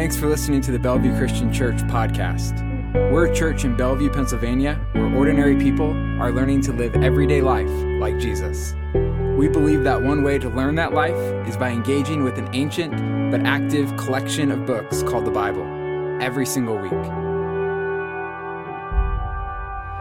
Thanks for listening to the Bellevue Christian Church podcast. We're a church in Bellevue, Pennsylvania, where ordinary people are learning to live everyday life like Jesus. We believe that one way to learn that life is by engaging with an ancient but active collection of books called the Bible every single week. Hey,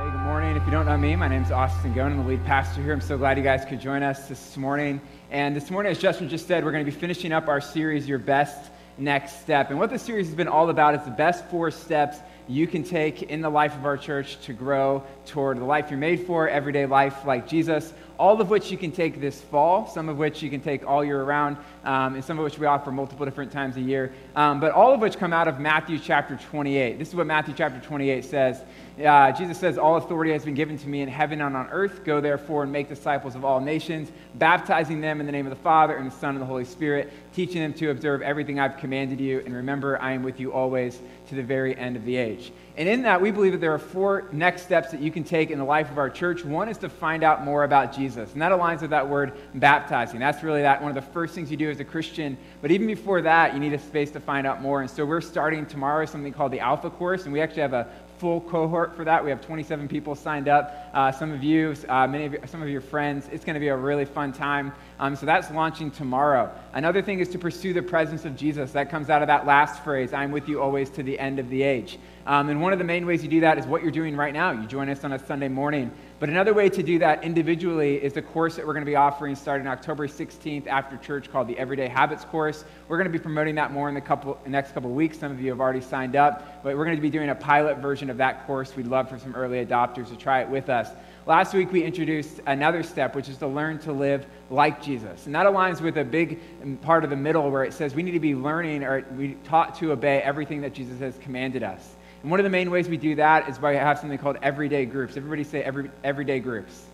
good morning. If you don't know me, my name is Austin Goen. I'm the lead pastor here. I'm so glad you guys could join us this morning. And this morning, as Justin just said, we're going to be finishing up our series, Your Best next step. And what this series has been all about is the best four steps you can take in the life of our church to grow toward the life you're made for, everyday life like Jesus, all of which you can take this fall, some of which you can take all year around, um, and some of which we offer multiple different times a year, um, but all of which come out of Matthew chapter 28. This is what Matthew chapter 28 says. Uh, Jesus says, All authority has been given to me in heaven and on earth. Go therefore and make disciples of all nations, baptizing them in the name of the Father and the Son and the Holy Spirit, teaching them to observe everything I've commanded you. And remember, I am with you always to the very end of the age. And in that, we believe that there are four next steps that you can take in the life of our church. One is to find out more about Jesus, and that aligns with that word baptizing. That's really that one of the first things you do as a Christian. But even before that, you need a space to find out more. And so we're starting tomorrow something called the Alpha Course, and we actually have a full cohort for that. We have 27 people signed up. Uh, some of you, uh, many of you, some of your friends. It's going to be a really fun time. Um, so that's launching tomorrow. Another thing is to pursue the presence of Jesus. That comes out of that last phrase, I'm with you always to the end of the age. Um, and one of the main ways you do that is what you're doing right now. You join us on a Sunday morning. But another way to do that individually is the course that we're going to be offering starting October 16th after church called the Everyday Habits course. We're going to be promoting that more in the couple, next couple weeks. Some of you have already signed up, but we're going to be doing a pilot version of that course. We'd love for some early adopters to try it with us. Last week we introduced another step, which is to learn to live like Jesus. And that aligns with a big um, part of the middle where it says we need to be learning or we taught to obey everything that Jesus has commanded us. And one of the main ways we do that is by have something called everyday groups. Everybody say every, everyday groups.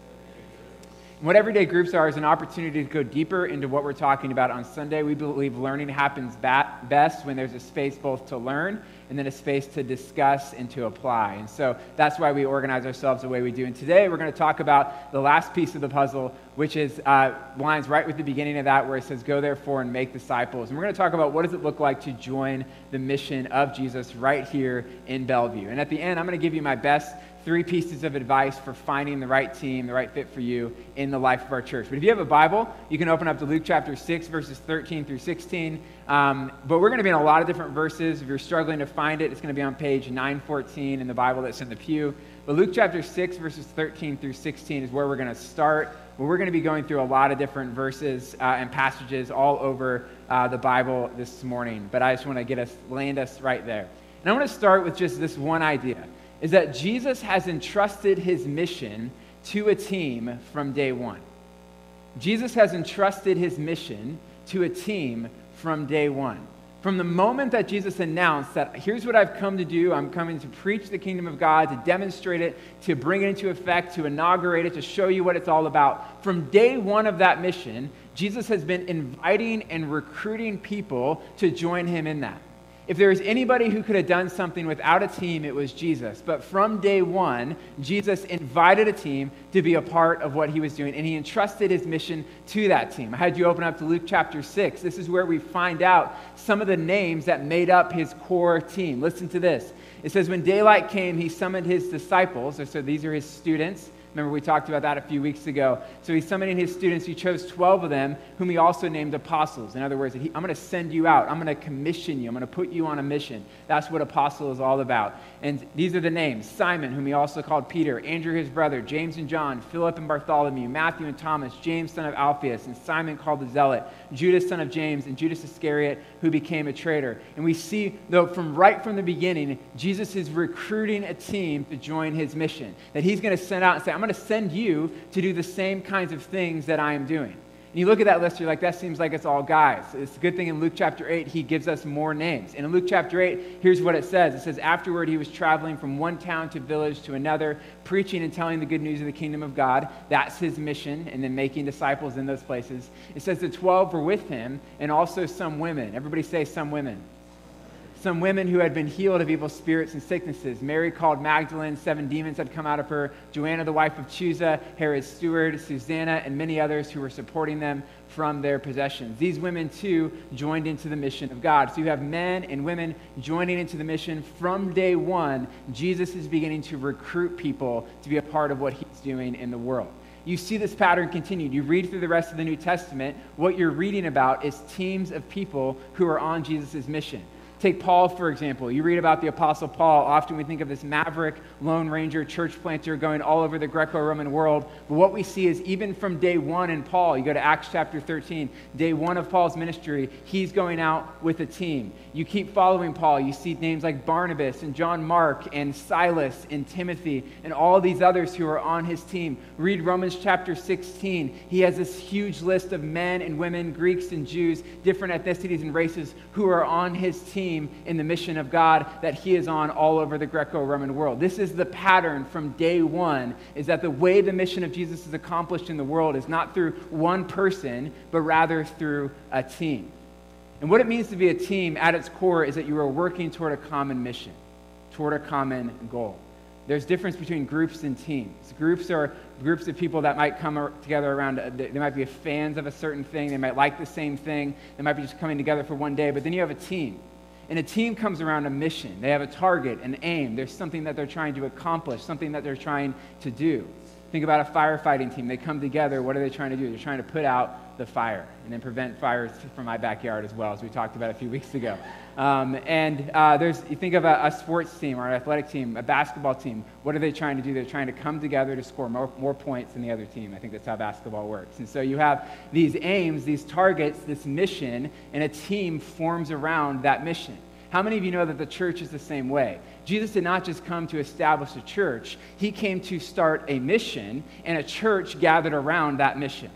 And what everyday groups are is an opportunity to go deeper into what we're talking about on Sunday. We believe learning happens best when there's a space both to learn and then a space to discuss and to apply. And so that's why we organize ourselves the way we do. And today we're going to talk about the last piece of the puzzle, which is uh, lines right with the beginning of that where it says, Go therefore and make disciples. And we're going to talk about what does it look like to join the mission of Jesus right here in Bellevue. And at the end, I'm going to give you my best three pieces of advice for finding the right team, the right fit for you in the life of our church. But if you have a Bible, you can open up to Luke chapter 6, verses 13 through 16. Um, but we're going to be in a lot of different verses. If you're struggling to find it, it's going to be on page 914 in the Bible that's in the pew. But Luke chapter 6, verses 13 through 16 is where we're going to start. But we're going to be going through a lot of different verses uh, and passages all over uh, the Bible this morning. But I just want to get us, land us right there. And I want to start with just this one idea is that Jesus has entrusted his mission to a team from day one. Jesus has entrusted his mission to a team from day one. From the moment that Jesus announced that here's what I've come to do, I'm coming to preach the kingdom of God, to demonstrate it, to bring it into effect, to inaugurate it, to show you what it's all about. From day one of that mission, Jesus has been inviting and recruiting people to join him in that. If there was anybody who could have done something without a team, it was Jesus. But from day one, Jesus invited a team to be a part of what he was doing, and he entrusted his mission to that team. I had you open up to Luke chapter 6. This is where we find out some of the names that made up his core team. Listen to this. It says, When daylight came, he summoned his disciples. So these are his students Remember, we talked about that a few weeks ago. So he summoned his students. He chose 12 of them, whom he also named apostles. In other words, I'm going to send you out. I'm going to commission you. I'm going to put you on a mission. That's what apostle is all about. And these are the names Simon, whom he also called Peter, Andrew, his brother, James and John, Philip and Bartholomew, Matthew and Thomas, James, son of Alphaeus, and Simon called the Zealot, Judas, son of James, and Judas Iscariot, who became a traitor. And we see, though, from right from the beginning, Jesus is recruiting a team to join his mission. That he's going to send out and say, I'm going to send you to do the same kinds of things that I am doing. And you look at that list, you're like, that seems like it's all guys. It's a good thing in Luke chapter 8, he gives us more names. And in Luke chapter 8, here's what it says it says, Afterward, he was traveling from one town to village to another, preaching and telling the good news of the kingdom of God. That's his mission, and then making disciples in those places. It says the 12 were with him, and also some women. Everybody say some women. Some women who had been healed of evil spirits and sicknesses. Mary called Magdalene, seven demons had come out of her. Joanna, the wife of Chuza, Herod's steward, Susanna, and many others who were supporting them from their possessions. These women, too, joined into the mission of God. So you have men and women joining into the mission from day one. Jesus is beginning to recruit people to be a part of what he's doing in the world you see this pattern continued. You read through the rest of the New Testament, what you're reading about is teams of people who are on Jesus' mission. Take Paul, for example. You read about the Apostle Paul. Often we think of this maverick, Lone Ranger, church planter going all over the Greco Roman world. But what we see is even from day one in Paul, you go to Acts chapter 13, day one of Paul's ministry, he's going out with a team. You keep following Paul, you see names like Barnabas and John Mark and Silas and Timothy and all these others who are on his team. Read Romans chapter 16. He has this huge list of men and women, Greeks and Jews, different ethnicities and races who are on his team in the mission of God that he is on all over the Greco-Roman world. This is the pattern from day one, is that the way the mission of Jesus is accomplished in the world is not through one person, but rather through a team. And what it means to be a team at its core is that you are working toward a common mission, toward a common goal. There's difference between groups and teams. Groups are groups of people that might come together around, uh, they might be fans of a certain thing, they might like the same thing, they might be just coming together for one day, but then you have a team. And a team comes around a mission. They have a target, an aim. There's something that they're trying to accomplish, something that they're trying to do. Think about a firefighting team. They come together. What are they trying to do? They're trying to put out the fire and then prevent fires from my backyard as well, as we talked about a few weeks ago. Um, and uh, there's, you think of a, a, sports team or an athletic team, a basketball team. What are they trying to do? They're trying to come together to score more, more points than the other team. I think that's how basketball works. And so you have these aims, these targets, this mission, and a team forms around that mission. How many of you know that the church is the same way? Jesus did not just come to establish a church, he came to start a mission, and a church gathered around that mission.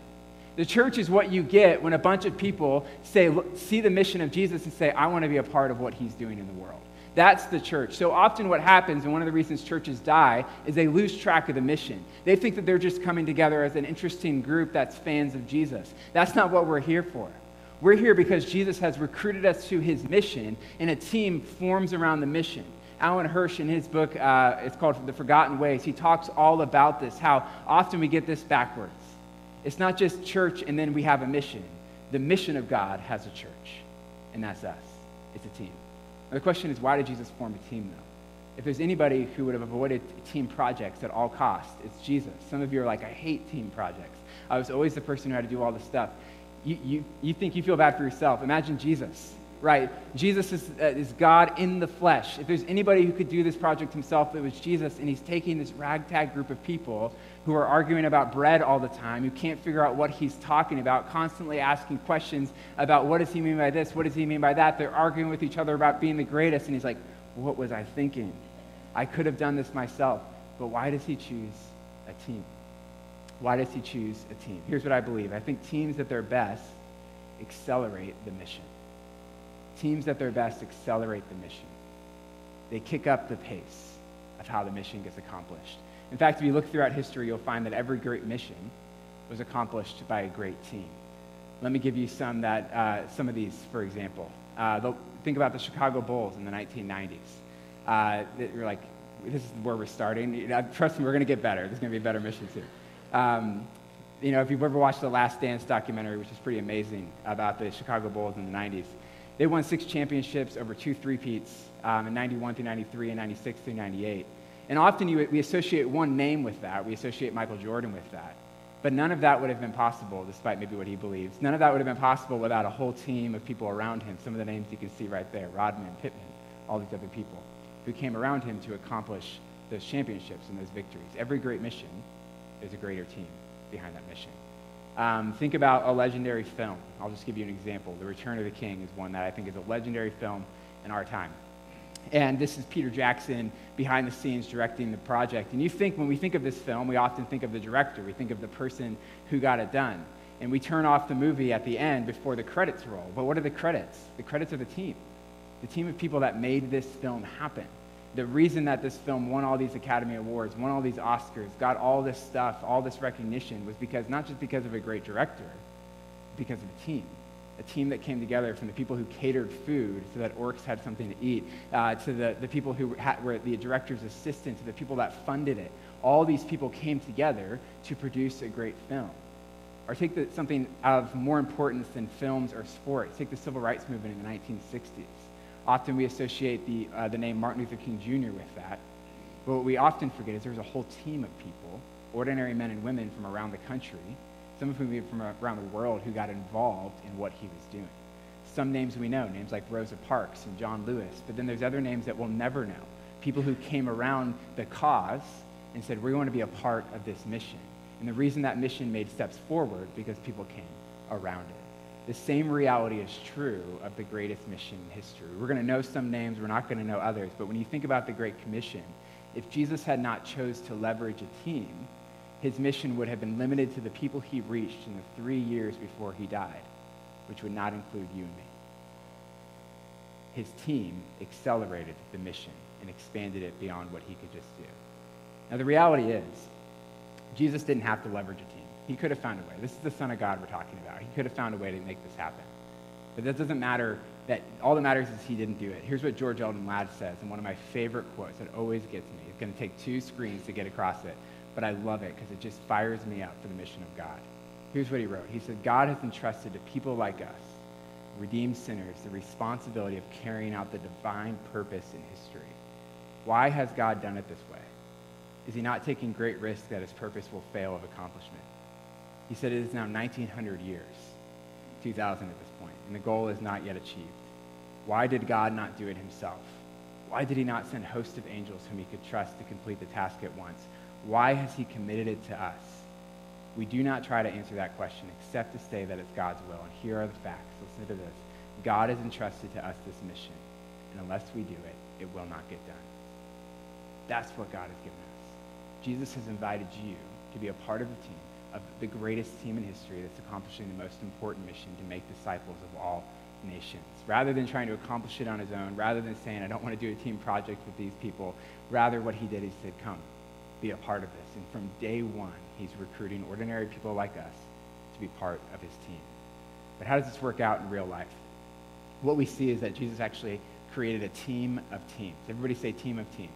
The church is what you get when a bunch of people say, see the mission of Jesus and say, I want to be a part of what he's doing in the world. That's the church. So often, what happens, and one of the reasons churches die, is they lose track of the mission. They think that they're just coming together as an interesting group that's fans of Jesus. That's not what we're here for. We're here because Jesus has recruited us to his mission, and a team forms around the mission. Alan Hirsch, in his book, uh, it's called The Forgotten Ways, he talks all about this, how often we get this backwards. It's not just church and then we have a mission. The mission of God has a church, and that's us. It's a team. Now, the question is, why did Jesus form a team, though? If there's anybody who would have avoided team projects at all costs, it's Jesus. Some of you are like, I hate team projects. I was always the person who had to do all this stuff you, you, you think you feel bad for yourself. Imagine Jesus, right? Jesus is, uh, is God in the flesh. If there's anybody who could do this project himself, it was Jesus, and he's taking this ragtag group of people who are arguing about bread all the time, who can't figure out what he's talking about, constantly asking questions about what does he mean by this, what does he mean by that. They're arguing with each other about being the greatest, and he's like, what was I thinking? I could have done this myself, but why does he choose a team? Why does he choose a team? Here's what I believe I think teams at their best accelerate the mission. Teams at their best accelerate the mission. They kick up the pace of how the mission gets accomplished. In fact, if you look throughout history, you'll find that every great mission was accomplished by a great team. Let me give you some, that, uh, some of these, for example. Uh, think about the Chicago Bulls in the 1990s. Uh, you're like, this is where we're starting. Trust me, we're going to get better. There's going to be a better mission too. Um, you know, if you've ever watched the Last Dance documentary, which is pretty amazing about the Chicago Bulls in the 90s, they won six championships over two three-peats um, in 91 through 93 and 96 through 98. And often you, we associate one name with that. We associate Michael Jordan with that. But none of that would have been possible, despite maybe what he believes. None of that would have been possible without a whole team of people around him. Some of the names you can see right there Rodman, Pippen, all these other people who came around him to accomplish those championships and those victories. Every great mission there's a greater team behind that mission. Um, think about a legendary film. I'll just give you an example. The Return of the King is one that I think is a legendary film in our time. And this is Peter Jackson behind the scenes directing the project. And you think, when we think of this film, we often think of the director. We think of the person who got it done. And we turn off the movie at the end before the credits roll. But what are the credits? The credits are the team. The team of people that made this film happen the reason that this film won all these Academy Awards, won all these Oscars, got all this stuff, all this recognition was because not just because of a great director, because of a team a team that came together from the people who catered food so that orcs had something to eat, uh, to the, the people who had, were the director's assistant, to the people that funded it. All these people came together to produce a great film. Or take the, something of more importance than films or sports. Take the civil rights movement in the 1960s. Often we associate the, uh, the name Martin Luther King Jr. with that. But what we often forget is there was a whole team of people, ordinary men and women from around the country, some of whom were from around the world, who got involved in what he was doing. Some names we know, names like Rosa Parks and John Lewis, but then there's other names that we'll never know. People who came around the cause and said, we want to be a part of this mission. And the reason that mission made steps forward because people came around it. The same reality is true of the greatest mission in history. We're going to know some names, we're not going to know others, but when you think about the Great Commission, if Jesus had not chose to leverage a team, his mission would have been limited to the people he reached in the three years before he died, which would not include you and me. His team accelerated the mission and expanded it beyond what he could just do. Now, the reality is, Jesus didn't have to leverage a team. He could have found a way. This is the Son of God we're talking about. He could have found a way to make this happen. But that doesn't matter. That all that matters is he didn't do it. Here's what George Eldon Ladd says, and one of my favorite quotes that always gets me. It's going to take two screens to get across it, but I love it because it just fires me up for the mission of God. Here's what he wrote. He said, God has entrusted to people like us, redeemed sinners, the responsibility of carrying out the divine purpose in history. Why has God done it this way? Is he not taking great risk that his purpose will fail of accomplishment? He said it is now 1900 years, 2000 at this point, and the goal is not yet achieved. Why did God not do it himself? Why did he not send hosts of angels whom he could trust to complete the task at once? Why has he committed it to us? We do not try to answer that question except to say that it's God's will. And here are the facts. Listen to this. God has entrusted to us this mission, and unless we do it, it will not get done. That's what God has given us. Jesus has invited you to be a part of the team, of the greatest team in history that's accomplishing the most important mission to make disciples of all nations. Rather than trying to accomplish it on his own, rather than saying, I don't want to do a team project with these people, rather what he did, he said, come, be a part of this. And from day one, he's recruiting ordinary people like us to be part of his team. But how does this work out in real life? What we see is that Jesus actually created a team of teams. Everybody say team of teams.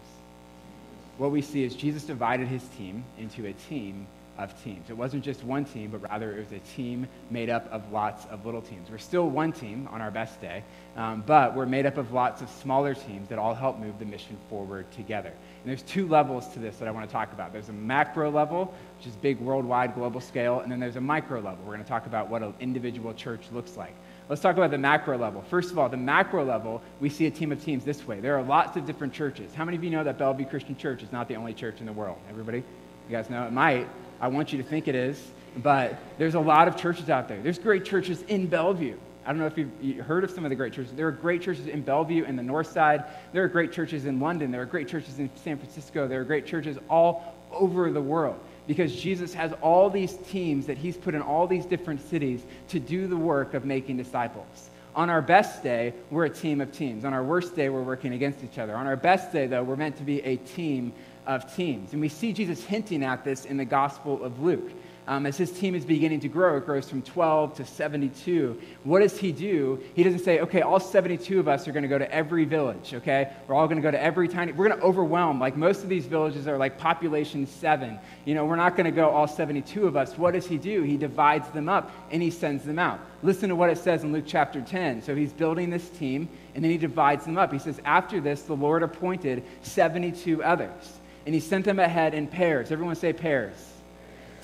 What we see is Jesus divided his team into a team of teams. It wasn't just one team, but rather it was a team made up of lots of little teams. We're still one team on our best day, um, but we're made up of lots of smaller teams that all help move the mission forward together. And there's two levels to this that I want to talk about. There's a macro level, which is big worldwide global scale, and then there's a micro level. We're going to talk about what an individual church looks like. Let's talk about the macro level. First of all, the macro level, we see a team of teams this way. There are lots of different churches. How many of you know that Bellevue Christian Church is not the only church in the world? Everybody? You guys know it might. I want you to think it is, but there's a lot of churches out there. There's great churches in Bellevue. I don't know if you've heard of some of the great churches. There are great churches in Bellevue and the north side. There are great churches in London. There are great churches in San Francisco. There are great churches all over the world because Jesus has all these teams that he's put in all these different cities to do the work of making disciples. On our best day, we're a team of teams. On our worst day, we're working against each other. On our best day, though, we're meant to be a team of teams. And we see Jesus hinting at this in the Gospel of Luke. Um, as his team is beginning to grow, it grows from 12 to 72. What does he do? He doesn't say, okay, all 72 of us are going to go to every village, okay? We're all going to go to every tiny, we're going to overwhelm. Like most of these villages are like population seven. You know, we're not going to go all 72 of us. What does he do? He divides them up and he sends them out. Listen to what it says in Luke chapter 10. So he's building this team and then he divides them up. He says, after this, the Lord appointed 72 others and he sent them ahead in pairs. Everyone say pairs.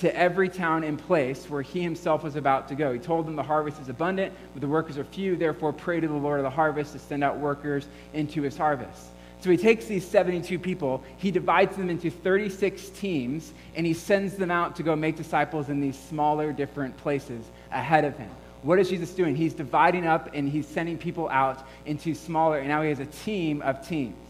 To every town and place where he himself was about to go. He told them the harvest is abundant, but the workers are few. Therefore, pray to the Lord of the harvest to send out workers into his harvest. So he takes these 72 people, he divides them into 36 teams, and he sends them out to go make disciples in these smaller, different places ahead of him. What is Jesus doing? He's dividing up and he's sending people out into smaller, and now he has a team of teams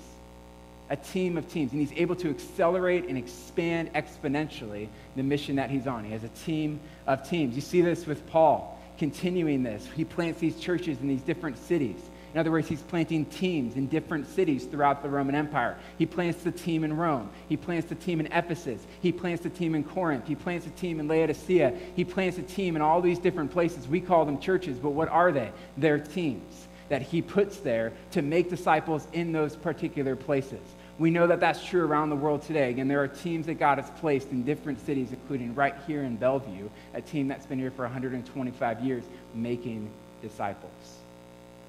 a team of teams, and he's able to accelerate and expand exponentially the mission that he's on. He has a team of teams. You see this with Paul continuing this. He plants these churches in these different cities. In other words, he's planting teams in different cities throughout the Roman Empire. He plants the team in Rome. He plants the team in Ephesus. He plants the team in Corinth. He plants a team in Laodicea. He plants a team in all these different places. We call them churches, but what are they? They're teams that he puts there to make disciples in those particular places. We know that that's true around the world today. Again, there are teams that God has placed in different cities, including right here in Bellevue, a team that's been here for 125 years making disciples.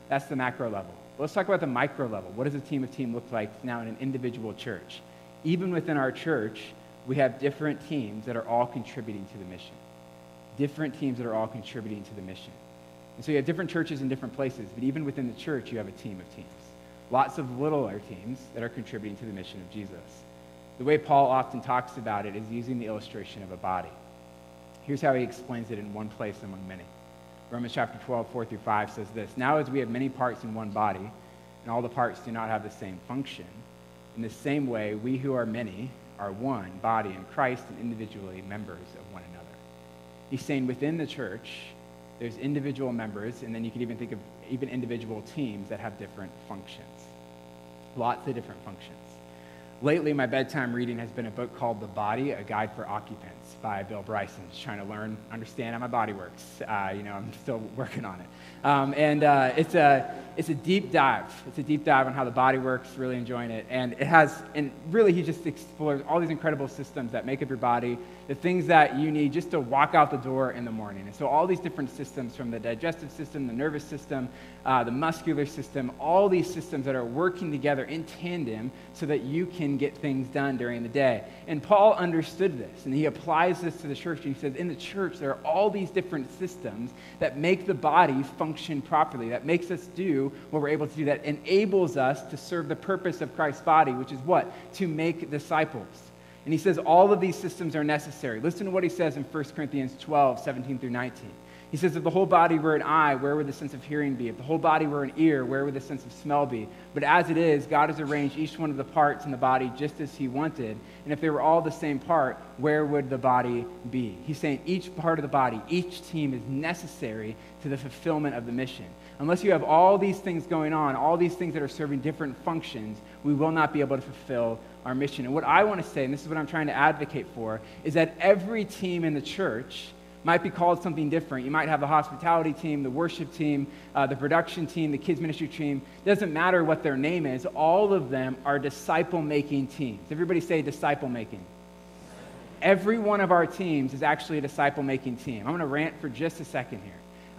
That's the macro level. Let's talk about the micro level. What does a team of team look like now in an individual church? Even within our church, we have different teams that are all contributing to the mission. Different teams that are all contributing to the mission. And so you have different churches in different places, but even within the church, you have a team of teams lots of littler teams that are contributing to the mission of Jesus. The way Paul often talks about it is using the illustration of a body. Here's how he explains it in one place among many. Romans chapter 12, 4 through 5 says this Now, as we have many parts in one body, and all the parts do not have the same function, in the same way, we who are many are one body in Christ and individually members of one another. He's saying within the church, there's individual members, and then you can even think of even individual teams that have different functions. Lots of different functions. Lately, my bedtime reading has been a book called The Body, A Guide for Occupants by Bill Bryson. Just trying to learn, understand how my body works. Uh, you know, I'm still working on it. Um, and uh, it's, a, it's a deep dive. It's a deep dive on how the body works, really enjoying it. And it has, and really, he just explores all these incredible systems that make up your body, the things that you need just to walk out the door in the morning. And so, all these different systems from the digestive system, the nervous system, uh, the muscular system, all these systems that are working together in tandem so that you can get things done during the day. And Paul understood this, and he applies this to the church. And he says, In the church, there are all these different systems that make the body function properly, that makes us do what we're able to do, that enables us to serve the purpose of Christ's body, which is what? To make disciples. And he says all of these systems are necessary. Listen to what he says in 1 Corinthians 12, 17 through 19. He says, if the whole body were an eye, where would the sense of hearing be? If the whole body were an ear, where would the sense of smell be? But as it is, God has arranged each one of the parts in the body just as He wanted. And if they were all the same part, where would the body be? He's saying each part of the body, each team is necessary to the fulfillment of the mission. Unless you have all these things going on, all these things that are serving different functions, we will not be able to fulfill our mission. And what I want to say, and this is what I'm trying to advocate for, is that every team in the church might be called something different. You might have the hospitality team, the worship team, uh, the production team, the kids ministry team. It doesn't matter what their name is. All of them are disciple making teams. Everybody say disciple making. Every one of our teams is actually a disciple making team. I'm going to rant for just a second here.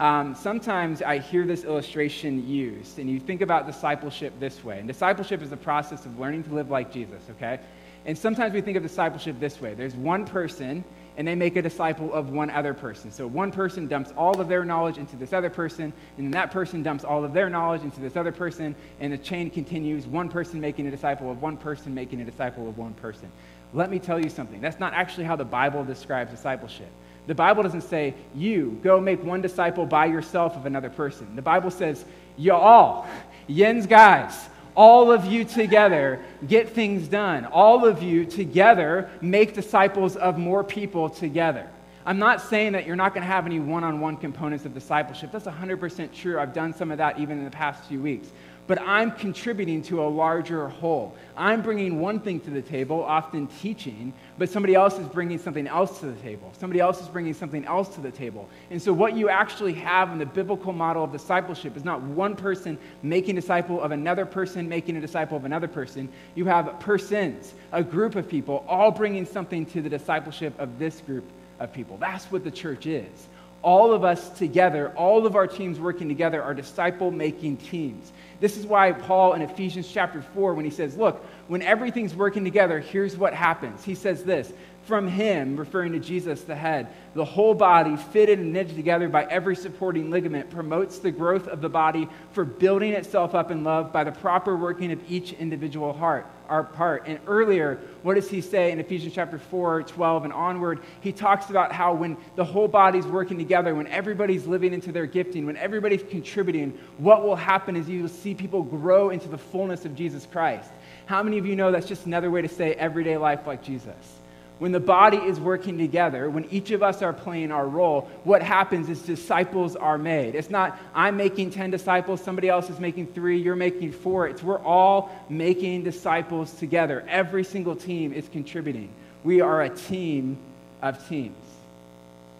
Um, sometimes I hear this illustration used, and you think about discipleship this way. And discipleship is the process of learning to live like Jesus, okay? And sometimes we think of discipleship this way there's one person and they make a disciple of one other person. So one person dumps all of their knowledge into this other person, and then that person dumps all of their knowledge into this other person, and the chain continues one person making a disciple of one person, making a disciple of one person. Let me tell you something. That's not actually how the Bible describes discipleship. The Bible doesn't say, you go make one disciple by yourself of another person. The Bible says, you all, yens guys, all of you together get things done. All of you together make disciples of more people together. I'm not saying that you're not going to have any one on one components of discipleship. That's 100% true. I've done some of that even in the past few weeks but I'm contributing to a larger whole. I'm bringing one thing to the table, often teaching, but somebody else is bringing something else to the table. Somebody else is bringing something else to the table. And so, what you actually have in the biblical model of discipleship is not one person making a disciple of another person, making a disciple of another person. You have persons, a group of people, all bringing something to the discipleship of this group of people. That's what the church is all of us together, all of our teams working together are disciple making teams. This is why Paul in Ephesians chapter 4, when he says, Look, when everything's working together, here's what happens. He says this From him, referring to Jesus, the head, the whole body, fitted and knitted together by every supporting ligament, promotes the growth of the body for building itself up in love by the proper working of each individual heart our part. And earlier, what does he say in Ephesians chapter 4, 12 and onward? He talks about how when the whole body's working together, when everybody's living into their gifting, when everybody's contributing, what will happen is you will see people grow into the fullness of Jesus Christ. How many of you know that's just another way to say everyday life like Jesus? When the body is working together, when each of us are playing our role, what happens is disciples are made. It's not I'm making 10 disciples, somebody else is making three, you're making four. It's we're all making disciples together. Every single team is contributing. We are a team of teams.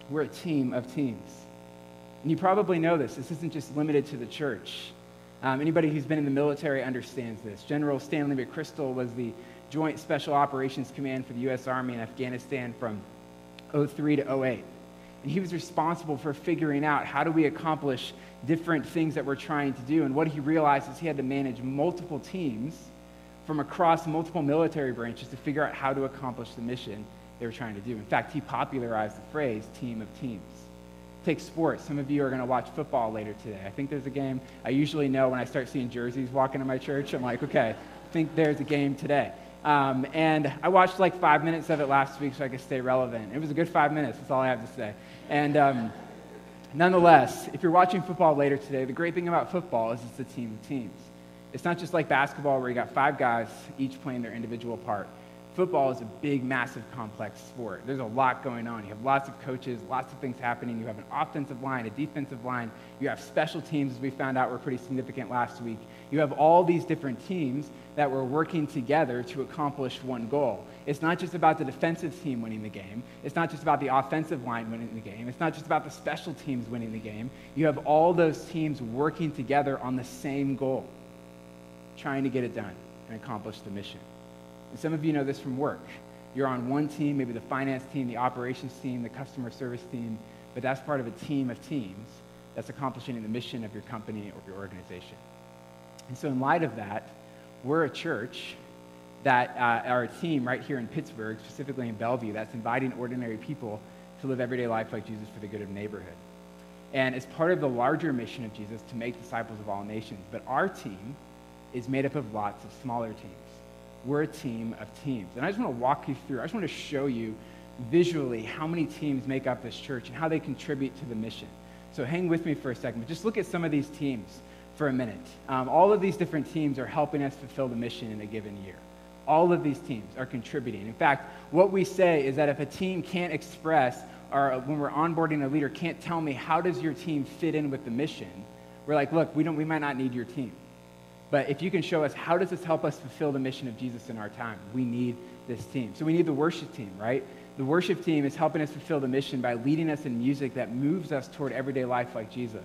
We're a team of teams. And you probably know this. This isn't just limited to the church. Um, anybody who's been in the military understands this. General Stanley McChrystal was the Joint Special Operations Command for the U.S. Army in Afghanistan from 03 to 08. And he was responsible for figuring out how do we accomplish different things that we're trying to do. And what he realized is he had to manage multiple teams from across multiple military branches to figure out how to accomplish the mission they were trying to do. In fact, he popularized the phrase team of teams. Take sports. Some of you are going to watch football later today. I think there's a game. I usually know when I start seeing jerseys walking in my church. I'm like, okay, I think there's a game today. Um, and I watched like five minutes of it last week so I could stay relevant. It was a good five minutes. That's all I have to say. And um, nonetheless, if you're watching football later today, the great thing about football is it's a team of teams. It's not just like basketball where you got five guys each playing their individual part football is a big, massive, complex sport. There's a lot going on. You have lots of coaches, lots of things happening. You have an offensive line, a defensive line. You have special teams, as we found out were pretty significant last week. You have all these different teams that we're working together to accomplish one goal. It's not just about the defensive team winning the game. It's not just about the offensive line winning the game. It's not just about the special teams winning the game. You have all those teams working together on the same goal, trying to get it done and accomplish the mission. And some of you know this from work. You're on one team, maybe the finance team, the operations team, the customer service team, but that's part of a team of teams that's accomplishing the mission of your company or your organization. And so, in light of that, we're a church that uh, a team right here in Pittsburgh, specifically in Bellevue, that's inviting ordinary people to live everyday life like Jesus for the good of neighborhood. And it's part of the larger mission of Jesus to make disciples of all nations. But our team is made up of lots of smaller teams we're a team of teams. And I just want to walk you through, I just want to show you visually how many teams make up this church and how they contribute to the mission. So hang with me for a second, but just look at some of these teams for a minute. Um, all of these different teams are helping us fulfill the mission in a given year. All of these teams are contributing. In fact, what we say is that if a team can't express, or when we're onboarding a leader, can't tell me how does your team fit in with the mission, we're like, look, we, don't, we might not need your team. But if you can show us how does this help us fulfill the mission of Jesus in our time, we need this team. So we need the worship team, right? The worship team is helping us fulfill the mission by leading us in music that moves us toward everyday life like Jesus.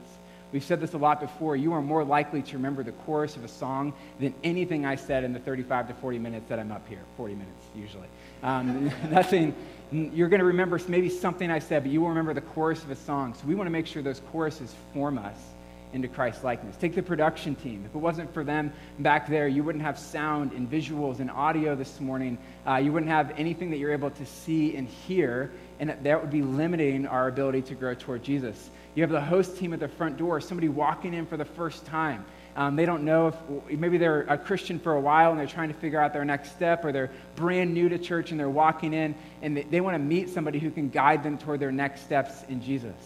We've said this a lot before. You are more likely to remember the chorus of a song than anything I said in the 35 to 40 minutes that I'm up here. 40 minutes, usually. Um, nothing. You're going to remember maybe something I said, but you will remember the chorus of a song. So we want to make sure those choruses form us into Christ likeness. Take the production team. If it wasn't for them back there, you wouldn't have sound and visuals and audio this morning. Uh, you wouldn't have anything that you're able to see and hear, and that would be limiting our ability to grow toward Jesus. You have the host team at the front door, somebody walking in for the first time. Um, they don't know if maybe they're a Christian for a while and they're trying to figure out their next step, or they're brand new to church and they're walking in and they, they want to meet somebody who can guide them toward their next steps in Jesus.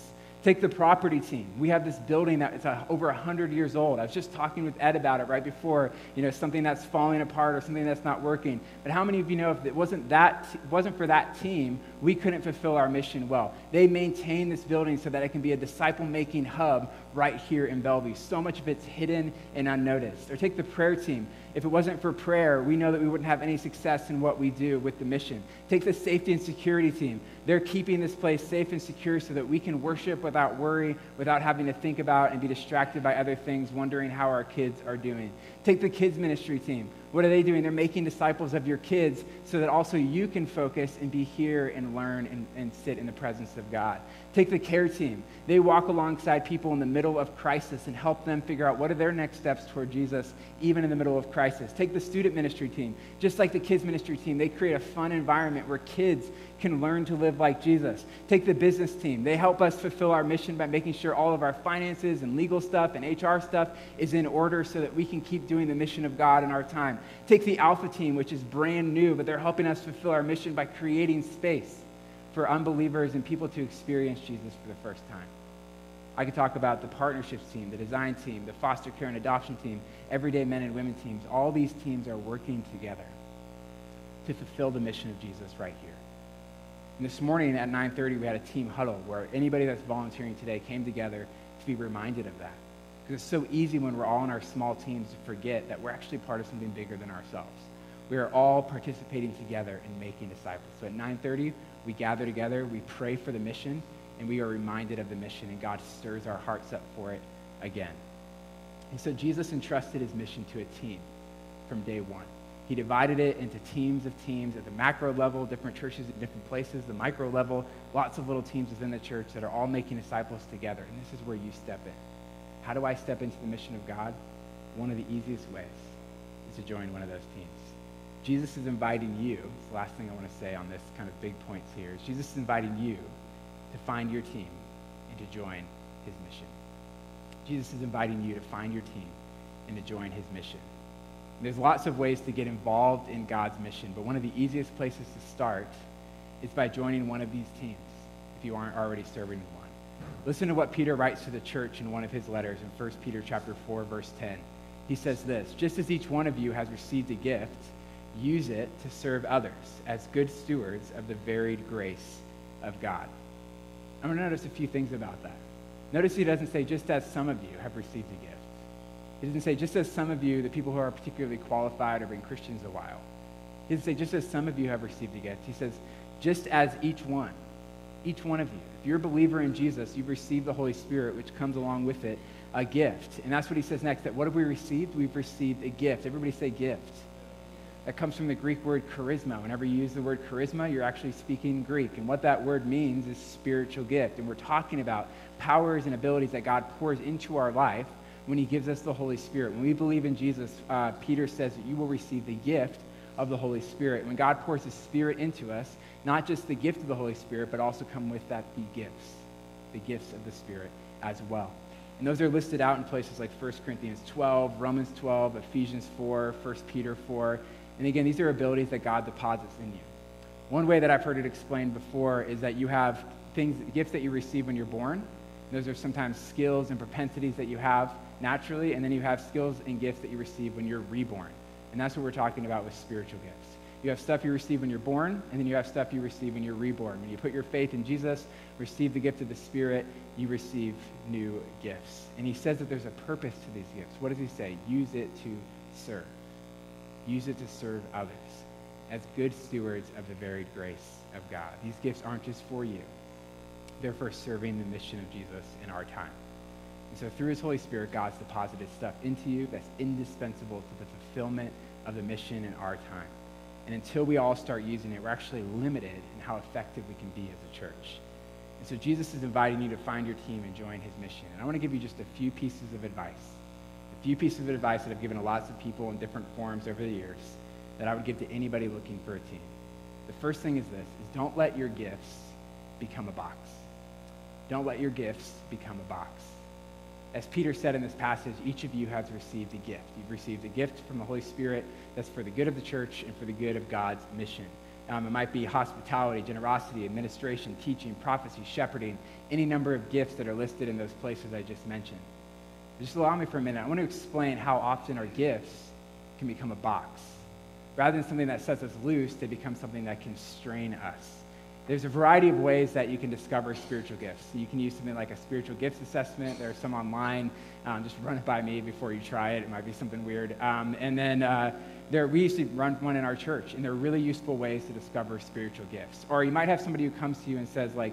Take the property team. We have this building that is over 100 years old. I was just talking with Ed about it right before, you know, something that's falling apart or something that's not working. But how many of you know if it wasn't, that, wasn't for that team, we couldn't fulfill our mission well? They maintain this building so that it can be a disciple making hub right here in Bellevue. So much of it's hidden and unnoticed. Or take the prayer team. If it wasn't for prayer, we know that we wouldn't have any success in what we do with the mission. Take the safety and security team. They're keeping this place safe and secure so that we can worship without worry, without having to think about and be distracted by other things, wondering how our kids are doing. Take the kids ministry team. What are they doing? They're making disciples of your kids so that also you can focus and be here and learn and, and sit in the presence of God. Take the care team. They walk alongside people in the middle of crisis and help them figure out what are their next steps toward Jesus, even in the middle of crisis. Take the student ministry team. Just like the kids ministry team, they create a fun environment where kids can learn to live like Jesus. Take the business team. They help us fulfill our mission by making sure all of our finances and legal stuff and HR stuff is in order so that we can keep doing the mission of God in our time. Take the Alpha team, which is brand new, but they're helping us fulfill our mission by creating space for unbelievers and people to experience Jesus for the first time. I could talk about the partnerships team, the design team, the foster care and adoption team, everyday men and women teams. All these teams are working together to fulfill the mission of Jesus right here. And this morning at 9:30 we had a team huddle where anybody that's volunteering today came together to be reminded of that. Because it's so easy when we're all in our small teams to forget that we're actually part of something bigger than ourselves. We are all participating together in making disciples. So at 9:30 we gather together, we pray for the mission, and we are reminded of the mission, and God stirs our hearts up for it again. And so Jesus entrusted his mission to a team from day one. He divided it into teams of teams at the macro level, different churches in different places, the micro level, lots of little teams within the church that are all making disciples together. And this is where you step in. How do I step into the mission of God? One of the easiest ways is to join one of those teams. Jesus is inviting you, it's the last thing I want to say on this kind of big points here, is Jesus is inviting you to find your team and to join his mission. Jesus is inviting you to find your team and to join his mission. There's lots of ways to get involved in God's mission, but one of the easiest places to start is by joining one of these teams if you aren't already serving in one. Listen to what Peter writes to the church in one of his letters in 1 Peter chapter 4 verse 10. He says this, just as each one of you has received a gift, use it to serve others as good stewards of the varied grace of God. I'm going to notice a few things about that. Notice he doesn't say, just as some of you have received a gift. He doesn't say, just as some of you, the people who are particularly qualified, have been Christians a while. He doesn't say, just as some of you have received a gift. He says, just as each one, each one of you. If you're a believer in Jesus, you've received the Holy Spirit, which comes along with it, a gift. And that's what he says next, that what have we received? We've received a gift. Everybody say gift. That comes from the Greek word charisma. Whenever you use the word charisma, you're actually speaking Greek. And what that word means is spiritual gift. And we're talking about powers and abilities that God pours into our life when he gives us the Holy Spirit. When we believe in Jesus, uh, Peter says that you will receive the gift of the Holy Spirit. When God pours his Spirit into us, not just the gift of the Holy Spirit, but also come with that the gifts, the gifts of the Spirit as well. And those are listed out in places like 1 Corinthians 12, Romans 12, Ephesians 4, 1 Peter 4, and again, these are abilities that God deposits in you. One way that I've heard it explained before is that you have things, gifts that you receive when you're born. Those are sometimes skills and propensities that you have naturally, and then you have skills and gifts that you receive when you're reborn. And that's what we're talking about with spiritual gifts. You have stuff you receive when you're born, and then you have stuff you receive when you're reborn. When you put your faith in Jesus, receive the gift of the Spirit, you receive new gifts. And he says that there's a purpose to these gifts. What does he say? Use it to serve. Use it to serve others as good stewards of the varied grace of God. These gifts aren't just for you, they're for serving the mission of Jesus in our time. And so through his Holy Spirit, God's deposited stuff into you that's indispensable to the fulfillment of the mission in our time. And until we all start using it, we're actually limited in how effective we can be as a church. And so Jesus is inviting you to find your team and join his mission. And I want to give you just a few pieces of advice A few pieces of advice that I've given to lots of people in different forms over the years that I would give to anybody looking for a team. The first thing is this, is don't let your gifts become a box. Don't let your gifts become a box. As Peter said in this passage, each of you has received a gift. You've received a gift from the Holy Spirit that's for the good of the church and for the good of God's mission. Um, it might be hospitality, generosity, administration, teaching, prophecy, shepherding, any number of gifts that are listed in those places I just mentioned. Just allow me for a minute. I want to explain how often our gifts can become a box. Rather than something that sets us loose, they become something that can strain us. There's a variety of ways that you can discover spiritual gifts. You can use something like a spiritual gifts assessment. There are some online. Um, just run it by me before you try it. It might be something weird. Um, and then uh, there, we used to run one in our church, and they're really useful ways to discover spiritual gifts. Or you might have somebody who comes to you and says, like,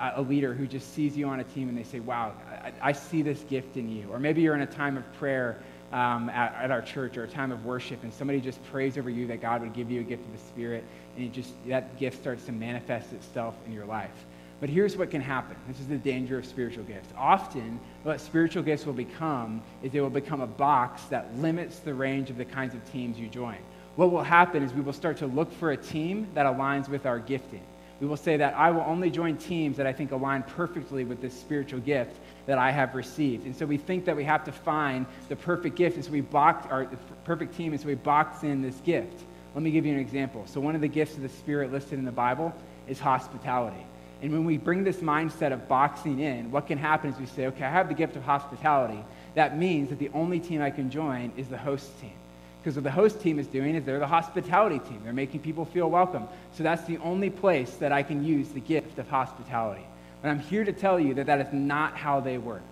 a leader who just sees you on a team and they say, wow, I, I see this gift in you. Or maybe you're in a time of prayer um, at, at, our church or a time of worship and somebody just prays over you that God would give you a gift of the Spirit and it just, that gift starts to manifest itself in your life. But here's what can happen. This is the danger of spiritual gifts. Often, what spiritual gifts will become is they will become a box that limits the range of the kinds of teams you join. What will happen is we will start to look for a team that aligns with our gifting we will say that I will only join teams that I think align perfectly with this spiritual gift that I have received. And so we think that we have to find the perfect gift, and so we box our perfect team, and so we box in this gift. Let me give you an example. So one of the gifts of the Spirit listed in the Bible is hospitality. And when we bring this mindset of boxing in, what can happen is we say, okay, I have the gift of hospitality. That means that the only team I can join is the host team. Because what the host team is doing is they're the hospitality team. They're making people feel welcome. So that's the only place that I can use the gift of hospitality. But I'm here to tell you that that is not how they work.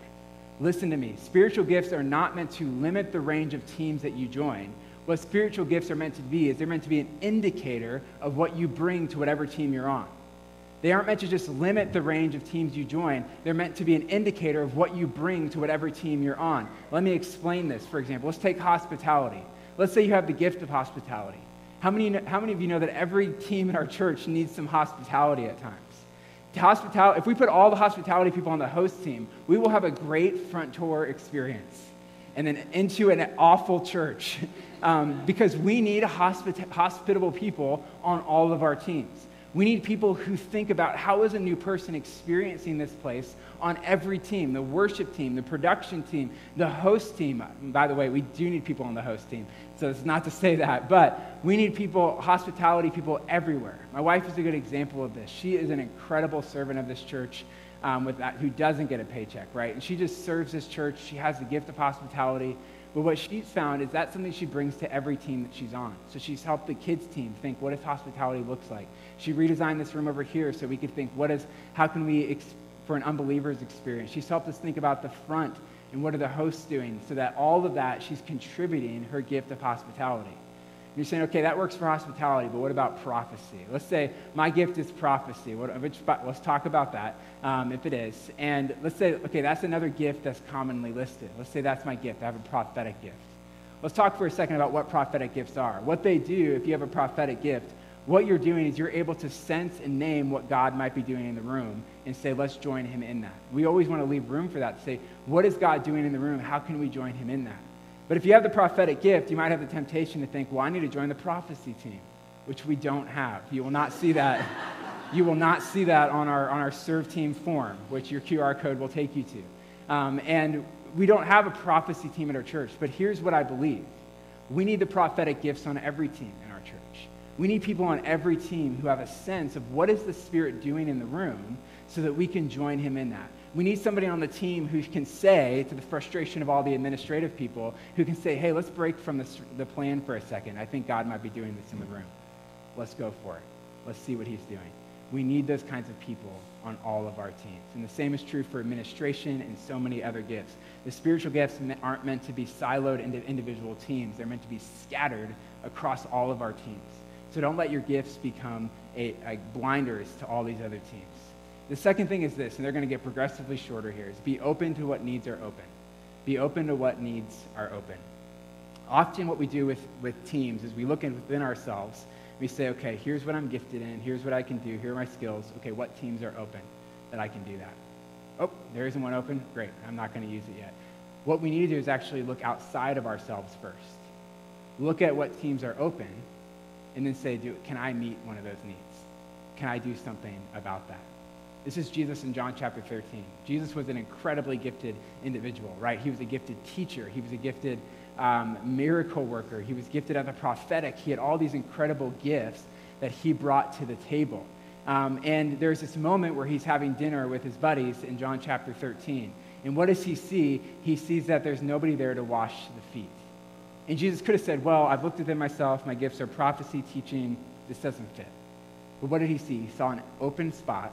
Listen to me. Spiritual gifts are not meant to limit the range of teams that you join. What spiritual gifts are meant to be is they're meant to be an indicator of what you bring to whatever team you're on. They aren't meant to just limit the range of teams you join. They're meant to be an indicator of what you bring to whatever team you're on. Let me explain this, for example. Let's take hospitality. Let's say you have the gift of hospitality. How many, how many of you know that every team in our church needs some hospitality at times? Hospitality, if we put all the hospitality people on the host team, we will have a great front tour experience and then into an awful church um, because we need hospit- hospitable people on all of our teams. We need people who think about how is a new person experiencing this place on every team the worship team, the production team, the host team. By the way, we do need people on the host team. So it's not to say that, but we need people, hospitality people everywhere. My wife is a good example of this. She is an incredible servant of this church. Um, with that, who doesn't get a paycheck, right? And she just serves this church. She has the gift of hospitality. But what she's found is that's something she brings to every team that she's on. So she's helped the kids team think, what does hospitality looks like? She redesigned this room over here so we could think, what is, how can we, ex- for an unbeliever's experience? She's helped us think about the front and what are the hosts doing so that all of that, she's contributing her gift of hospitality. You're saying, okay, that works for hospitality, but what about prophecy? Let's say my gift is prophecy. What, which, let's talk about that um, if it is. And let's say, okay, that's another gift that's commonly listed. Let's say that's my gift. I have a prophetic gift. Let's talk for a second about what prophetic gifts are. What they do, if you have a prophetic gift, what you're doing is you're able to sense and name what God might be doing in the room and say, let's join him in that. We always want to leave room for that to say, what is God doing in the room? How can we join him in that? But if you have the prophetic gift, you might have the temptation to think, well, I need to join the prophecy team, which we don't have. You will not see that. you will not see that on our, on our serve team form, which your QR code will take you to. Um, and we don't have a prophecy team at our church, but here's what I believe. We need the prophetic gifts on every team in our church. We need people on every team who have a sense of what is the Spirit doing in the room so that we can join him in that. We need somebody on the team who can say, to the frustration of all the administrative people, who can say, hey, let's break from the, the plan for a second. I think God might be doing this in the room. Let's go for it. Let's see what he's doing. We need those kinds of people on all of our teams. And the same is true for administration and so many other gifts. The spiritual gifts aren't meant to be siloed into individual teams, they're meant to be scattered across all of our teams. So don't let your gifts become a, a blinders to all these other teams. The second thing is this, and they're going to get progressively shorter here, is be open to what needs are open. Be open to what needs are open. Often what we do with, with teams is we look in within ourselves. We say, okay, here's what I'm gifted in. Here's what I can do. Here are my skills. Okay, what teams are open that I can do that? Oh, there isn't one open? Great. I'm not going to use it yet. What we need to do is actually look outside of ourselves first. Look at what teams are open and then say, can I meet one of those needs? Can I do something about that? This is Jesus in John chapter 13. Jesus was an incredibly gifted individual, right? He was a gifted teacher. He was a gifted um, miracle worker. He was gifted as a prophetic. He had all these incredible gifts that he brought to the table. Um, and there's this moment where he's having dinner with his buddies in John chapter 13. And what does he see? He sees that there's nobody there to wash the feet. And Jesus could have said, Well, I've looked them myself. My gifts are prophecy, teaching. This doesn't fit. But what did he see? He saw an open spot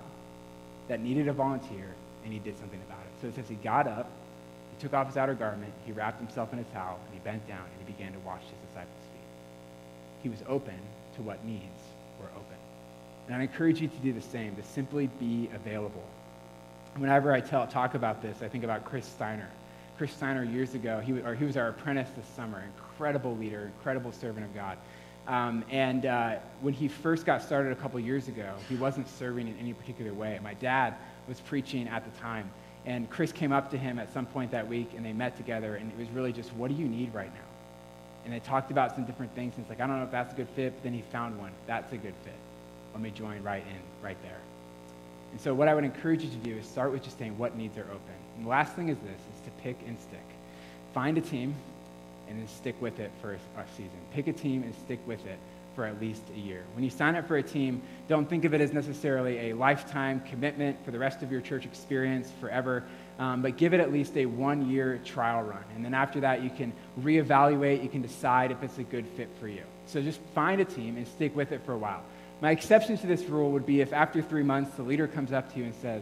that needed a volunteer, and he did something about it. So it says he got up, he took off his outer garment, he wrapped himself in a towel, and he bent down and he began to wash his disciples' feet. He was open to what needs were open. And I encourage you to do the same, to simply be available. Whenever I tell, talk about this, I think about Chris Steiner. Chris Steiner, years ago, he, or he was our apprentice this summer, incredible leader, incredible servant of God. Um, and uh, when he first got started a couple years ago, he wasn't serving in any particular way. My dad was preaching at the time, and Chris came up to him at some point that week, and they met together, and it was really just, what do you need right now? And they talked about some different things, and it's like, I don't know if that's a good fit, but then he found one. That's a good fit. Let me join right in, right there. And so what I would encourage you to do is start with just saying what needs are open. And the last thing is this, is to pick and stick. Find a team and then stick with it for a season. Pick a team and stick with it for at least a year. When you sign up for a team, don't think of it as necessarily a lifetime commitment for the rest of your church experience forever, um, but give it at least a one year trial run. And then after that, you can reevaluate, you can decide if it's a good fit for you. So just find a team and stick with it for a while. My exception to this rule would be if after three months the leader comes up to you and says,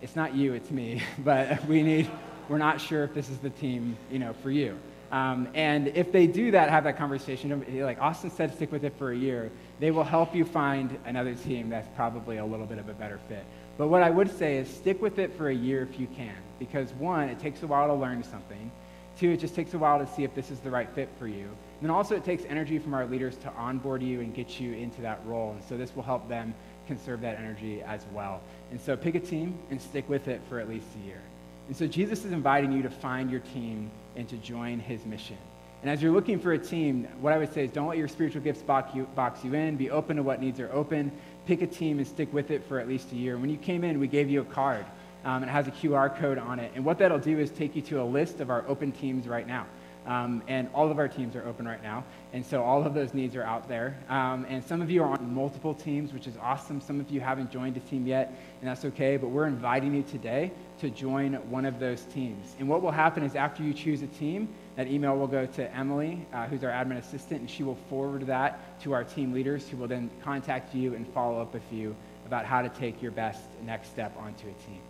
It's not you, it's me, but we need, we're not sure if this is the team, you know, for you. Um, and if they do that, have that conversation, like Austin said, stick with it for a year, they will help you find another team that's probably a little bit of a better fit. But what I would say is stick with it for a year if you can, because one, it takes a while to learn something. Two, it just takes a while to see if this is the right fit for you. And then also, it takes energy from our leaders to onboard you and get you into that role. And so this will help them conserve that energy as well. And so pick a team and stick with it for at least a year. And so Jesus is inviting you to find your team and to join his mission. And as you're looking for a team, what I would say is don't let your spiritual gifts box you, box you in. Be open to what needs are open. Pick a team and stick with it for at least a year. When you came in, we gave you a card. Um, it has a QR code on it. And what that'll do is take you to a list of our open teams right now. Um, and all of our teams are open right now. And so all of those needs are out there. Um, and some of you are on multiple teams, which is awesome. Some of you haven't joined a team yet, and that's okay. But we're inviting you today to join one of those teams. And what will happen is after you choose a team, that email will go to Emily, uh, who's our admin assistant, and she will forward that to our team leaders, who will then contact you and follow up with you about how to take your best next step onto a team.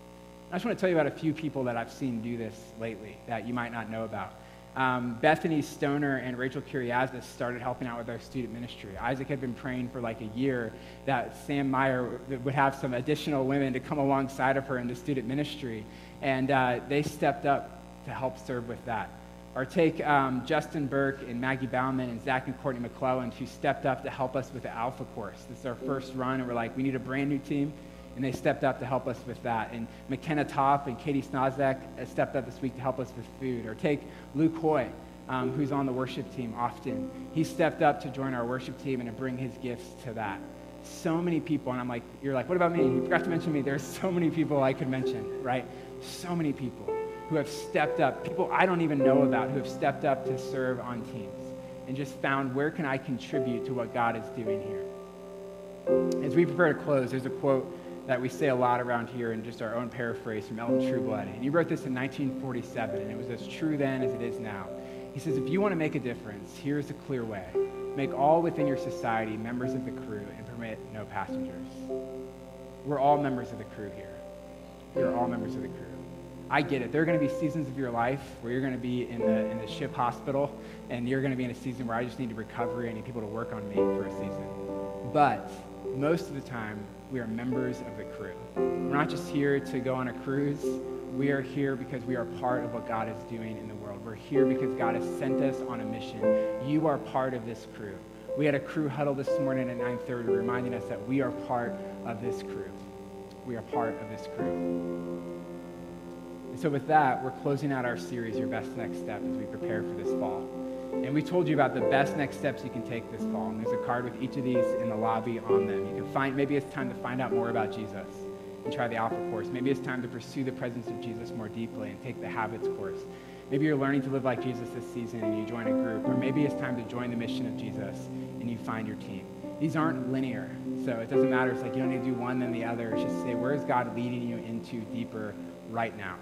I just want to tell you about a few people that I've seen do this lately that you might not know about. Um, Bethany Stoner and Rachel Curiazis started helping out with our student ministry. Isaac had been praying for like a year that Sam Meyer would have some additional women to come alongside of her in the student ministry, and uh, they stepped up to help serve with that. Or take um, Justin Burke and Maggie Bauman and Zach and Courtney McClellan, who stepped up to help us with the Alpha course. This is our first run, and we're like, we need a brand new team and they stepped up to help us with that. And McKenna Top and Katie Snozek stepped up this week to help us with food. Or take Luke Hoy, um, who's on the worship team often. He stepped up to join our worship team and to bring his gifts to that. So many people, and I'm like, you're like, what about me? You forgot to mention me. There's so many people I could mention, right? So many people who have stepped up, people I don't even know about who have stepped up to serve on teams and just found where can I contribute to what God is doing here. As we prepare to close, there's a quote that we say a lot around here in just our own paraphrase from Elton Trueblood. And he wrote this in 1947, and it was as true then as it is now. He says, If you want to make a difference, here's a clear way make all within your society members of the crew and permit no passengers. We're all members of the crew here. We're all members of the crew. I get it. There are going to be seasons of your life where you're going to be in the, in the ship hospital, and you're going to be in a season where I just need recovery. I need people to work on me for a season. But most of the time, we are members of the crew. We're not just here to go on a cruise. We are here because we are part of what God is doing in the world. We're here because God has sent us on a mission. You are part of this crew. We had a crew huddle this morning at 9:30 reminding us that we are part of this crew. We are part of this crew. And so with that, we're closing out our series, Your Best Next Step, as we prepare for this fall. And we told you about the best next steps you can take this fall. And there's a card with each of these in the lobby on them. You can find, maybe it's time to find out more about Jesus and try the Alpha course. Maybe it's time to pursue the presence of Jesus more deeply and take the Habits course. Maybe you're learning to live like Jesus this season and you join a group. Or maybe it's time to join the mission of Jesus and you find your team. These aren't linear, so it doesn't matter. It's like you don't need to do one then the other. It's just say, where is God leading you into deeper right now?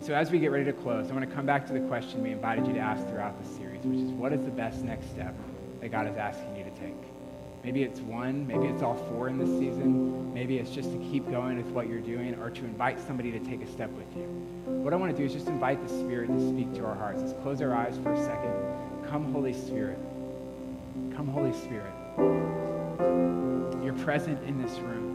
So, as we get ready to close, I want to come back to the question we invited you to ask throughout the series, which is what is the best next step that God is asking you to take? Maybe it's one, maybe it's all four in this season, maybe it's just to keep going with what you're doing or to invite somebody to take a step with you. What I want to do is just invite the Spirit to speak to our hearts. Let's close our eyes for a second. Come, Holy Spirit. Come, Holy Spirit. You're present in this room.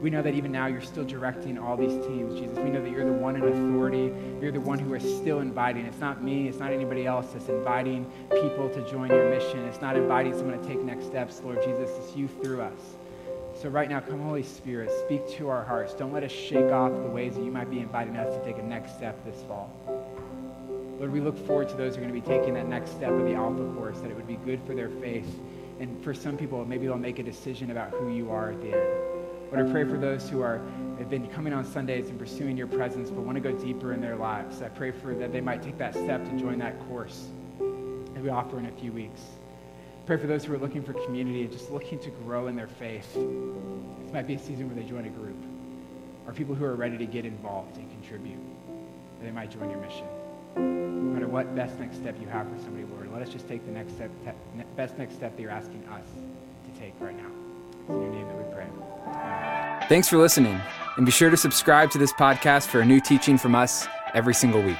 We know that even now you're still directing all these teams, Jesus. We know that you're the one in authority. You're the one who is still inviting. It's not me, it's not anybody else that's inviting people to join your mission. It's not inviting someone to take next steps, Lord Jesus. It's you through us. So, right now, come, Holy Spirit, speak to our hearts. Don't let us shake off the ways that you might be inviting us to take a next step this fall. Lord, we look forward to those who are going to be taking that next step of the Alpha course, that it would be good for their faith. And for some people, maybe they'll make a decision about who you are at the end. Lord, I pray for those who are have been coming on Sundays and pursuing your presence but want to go deeper in their lives. I pray for that they might take that step to join that course that we offer in a few weeks. Pray for those who are looking for community and just looking to grow in their faith. This might be a season where they join a group, or people who are ready to get involved and contribute. that They might join your mission. No matter what best next step you have for somebody, Lord, let us just take the next step, best next step that you're asking us to take right now. In your name that we pray. Thanks for listening, and be sure to subscribe to this podcast for a new teaching from us every single week.